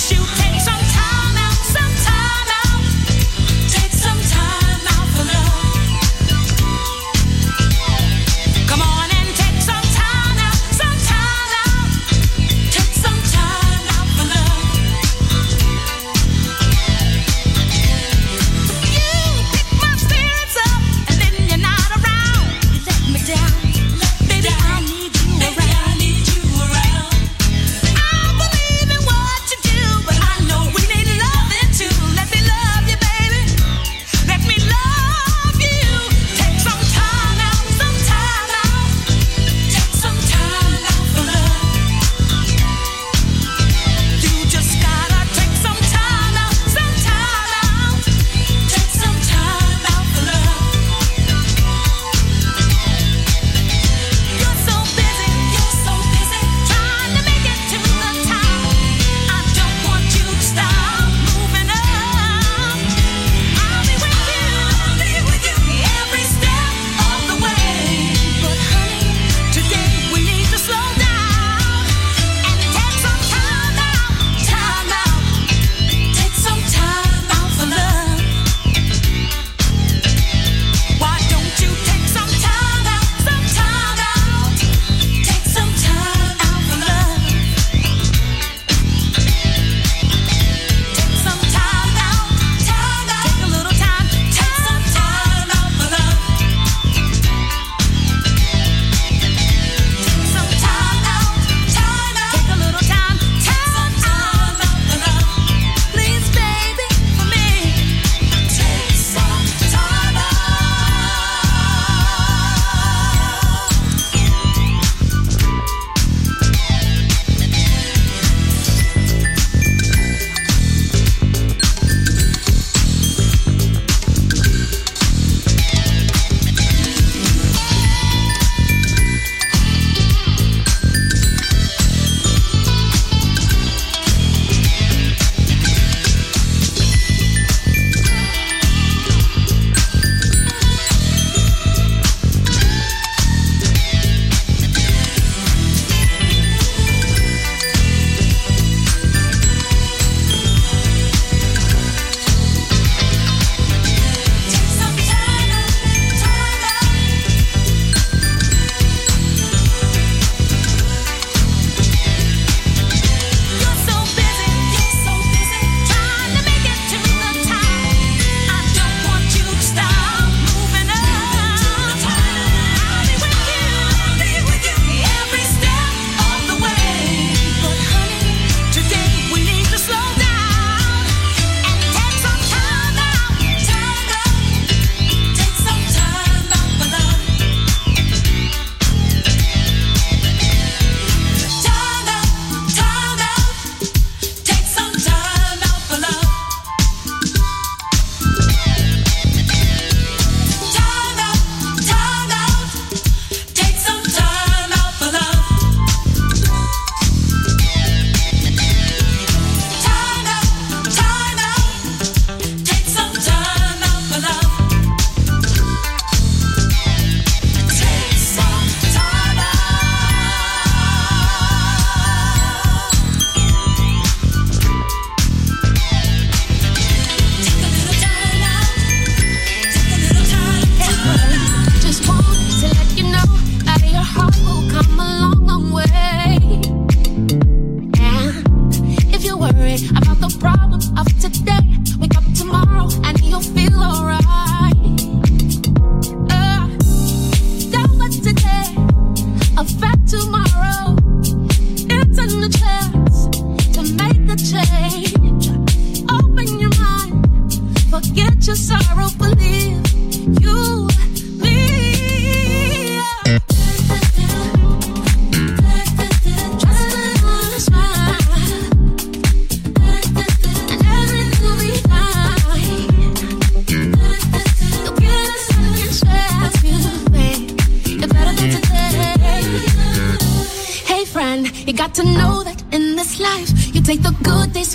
shoot.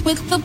With the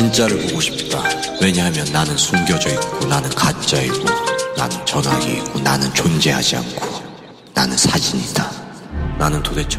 진짜를 보고 싶다. 왜냐하면 나는 숨겨져 있고 나는 가짜이고 나는 전화기 있고 나는 존재하지 않고 나는 사진이다. 나는 도대체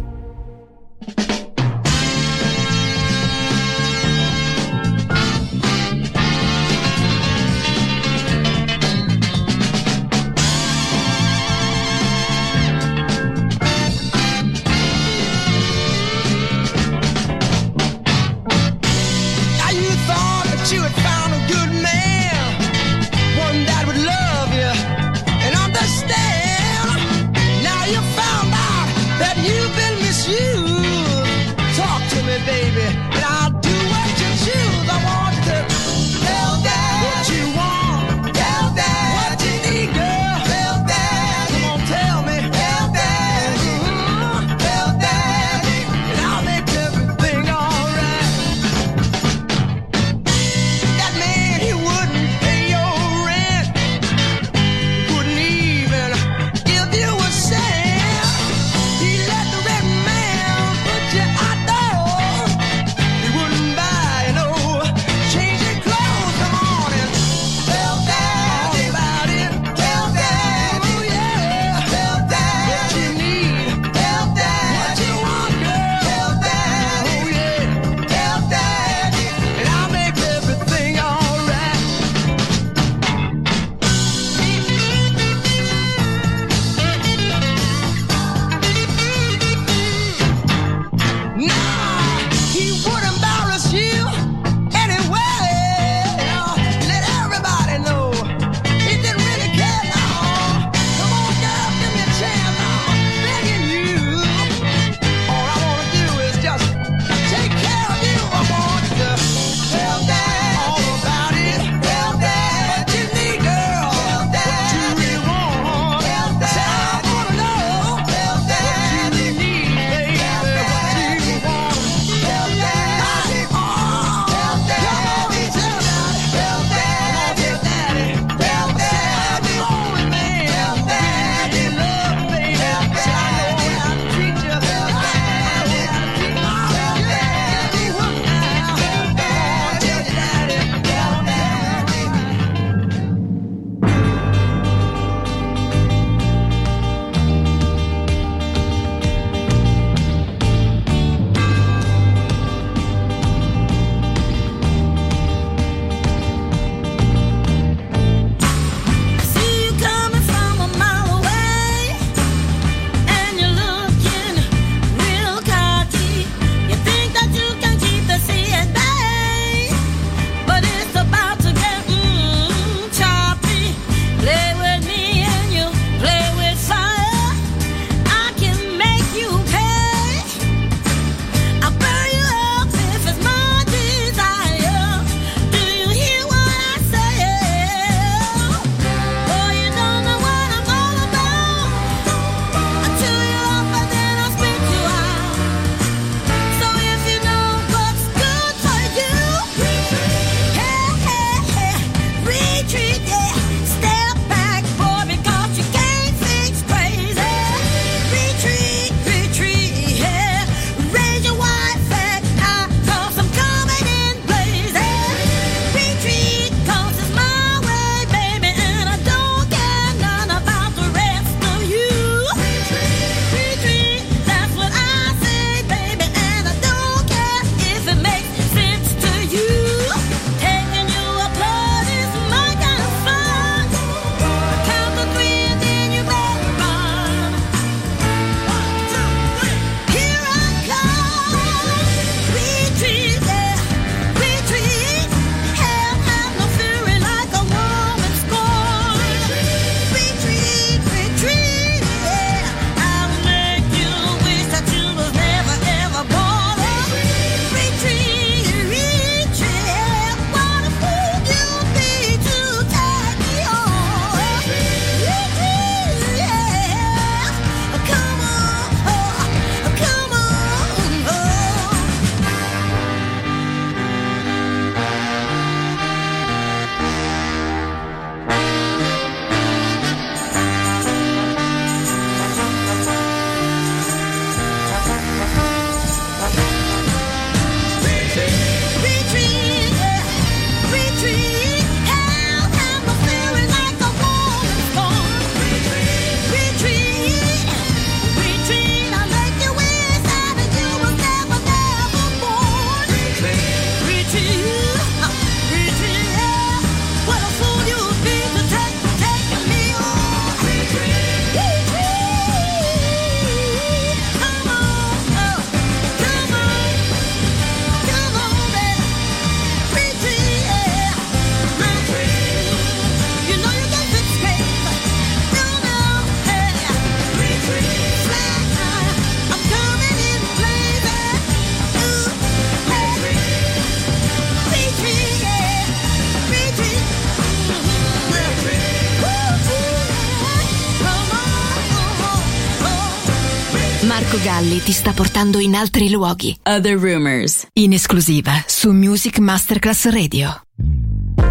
gialli ti sta portando in altri luoghi. Other Rumors. In esclusiva su Music Masterclass Radio.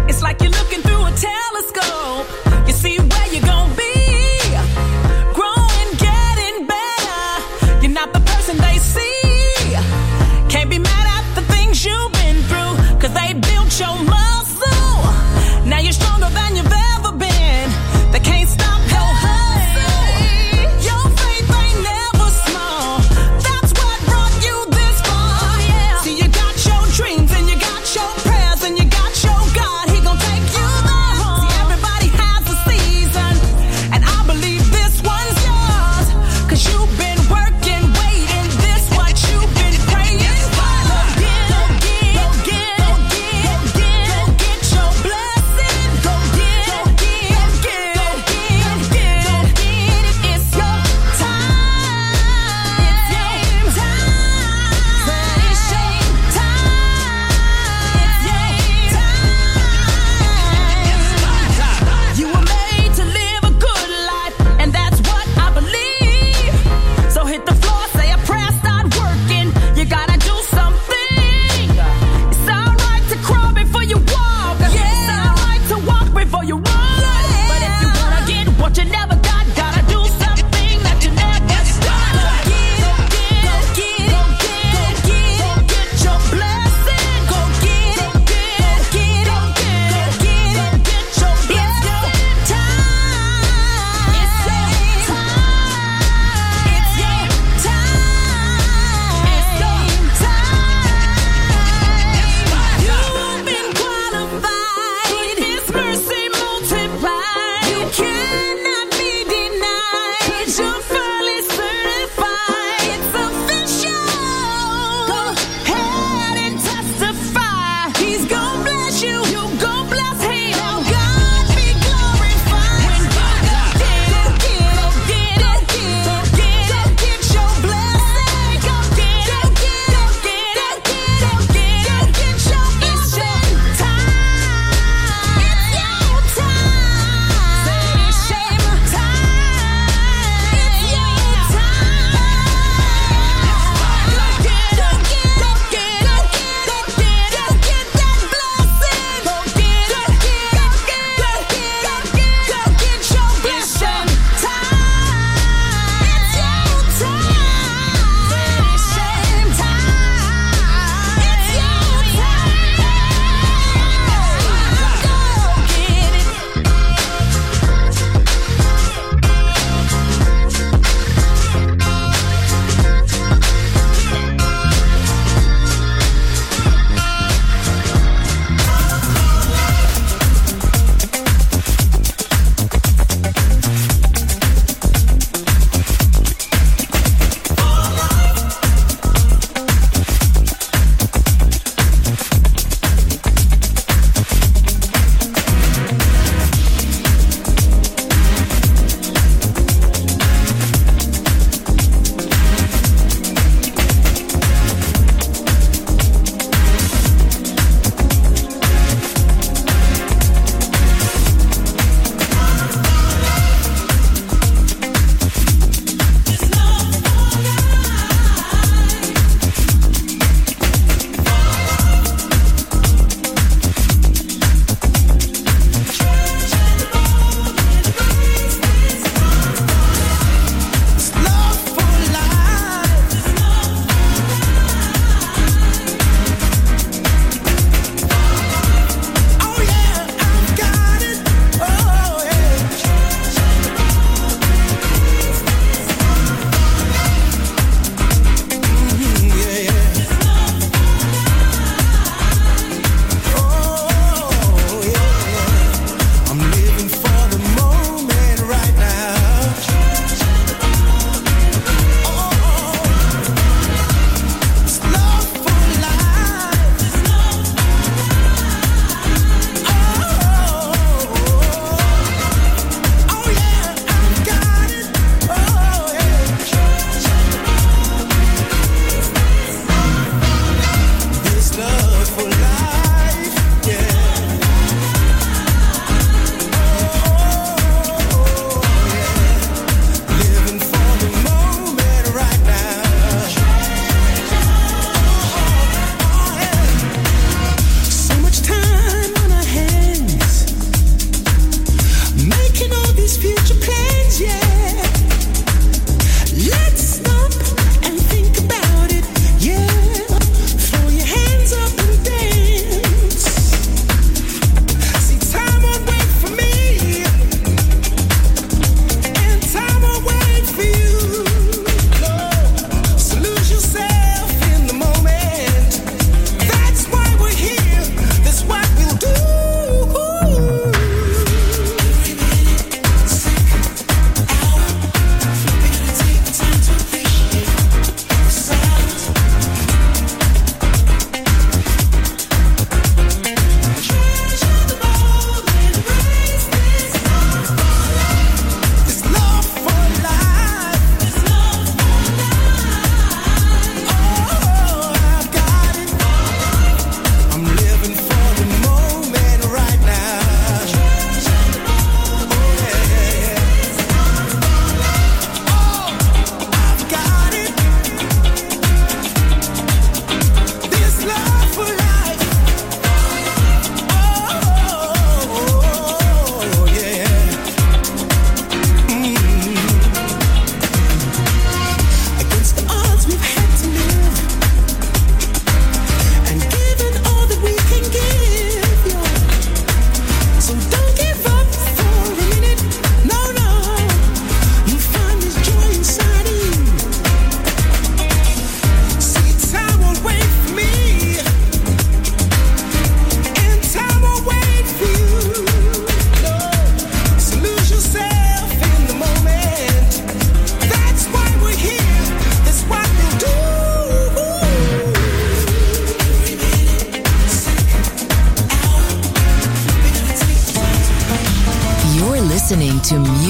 It's like you're looking through a tele-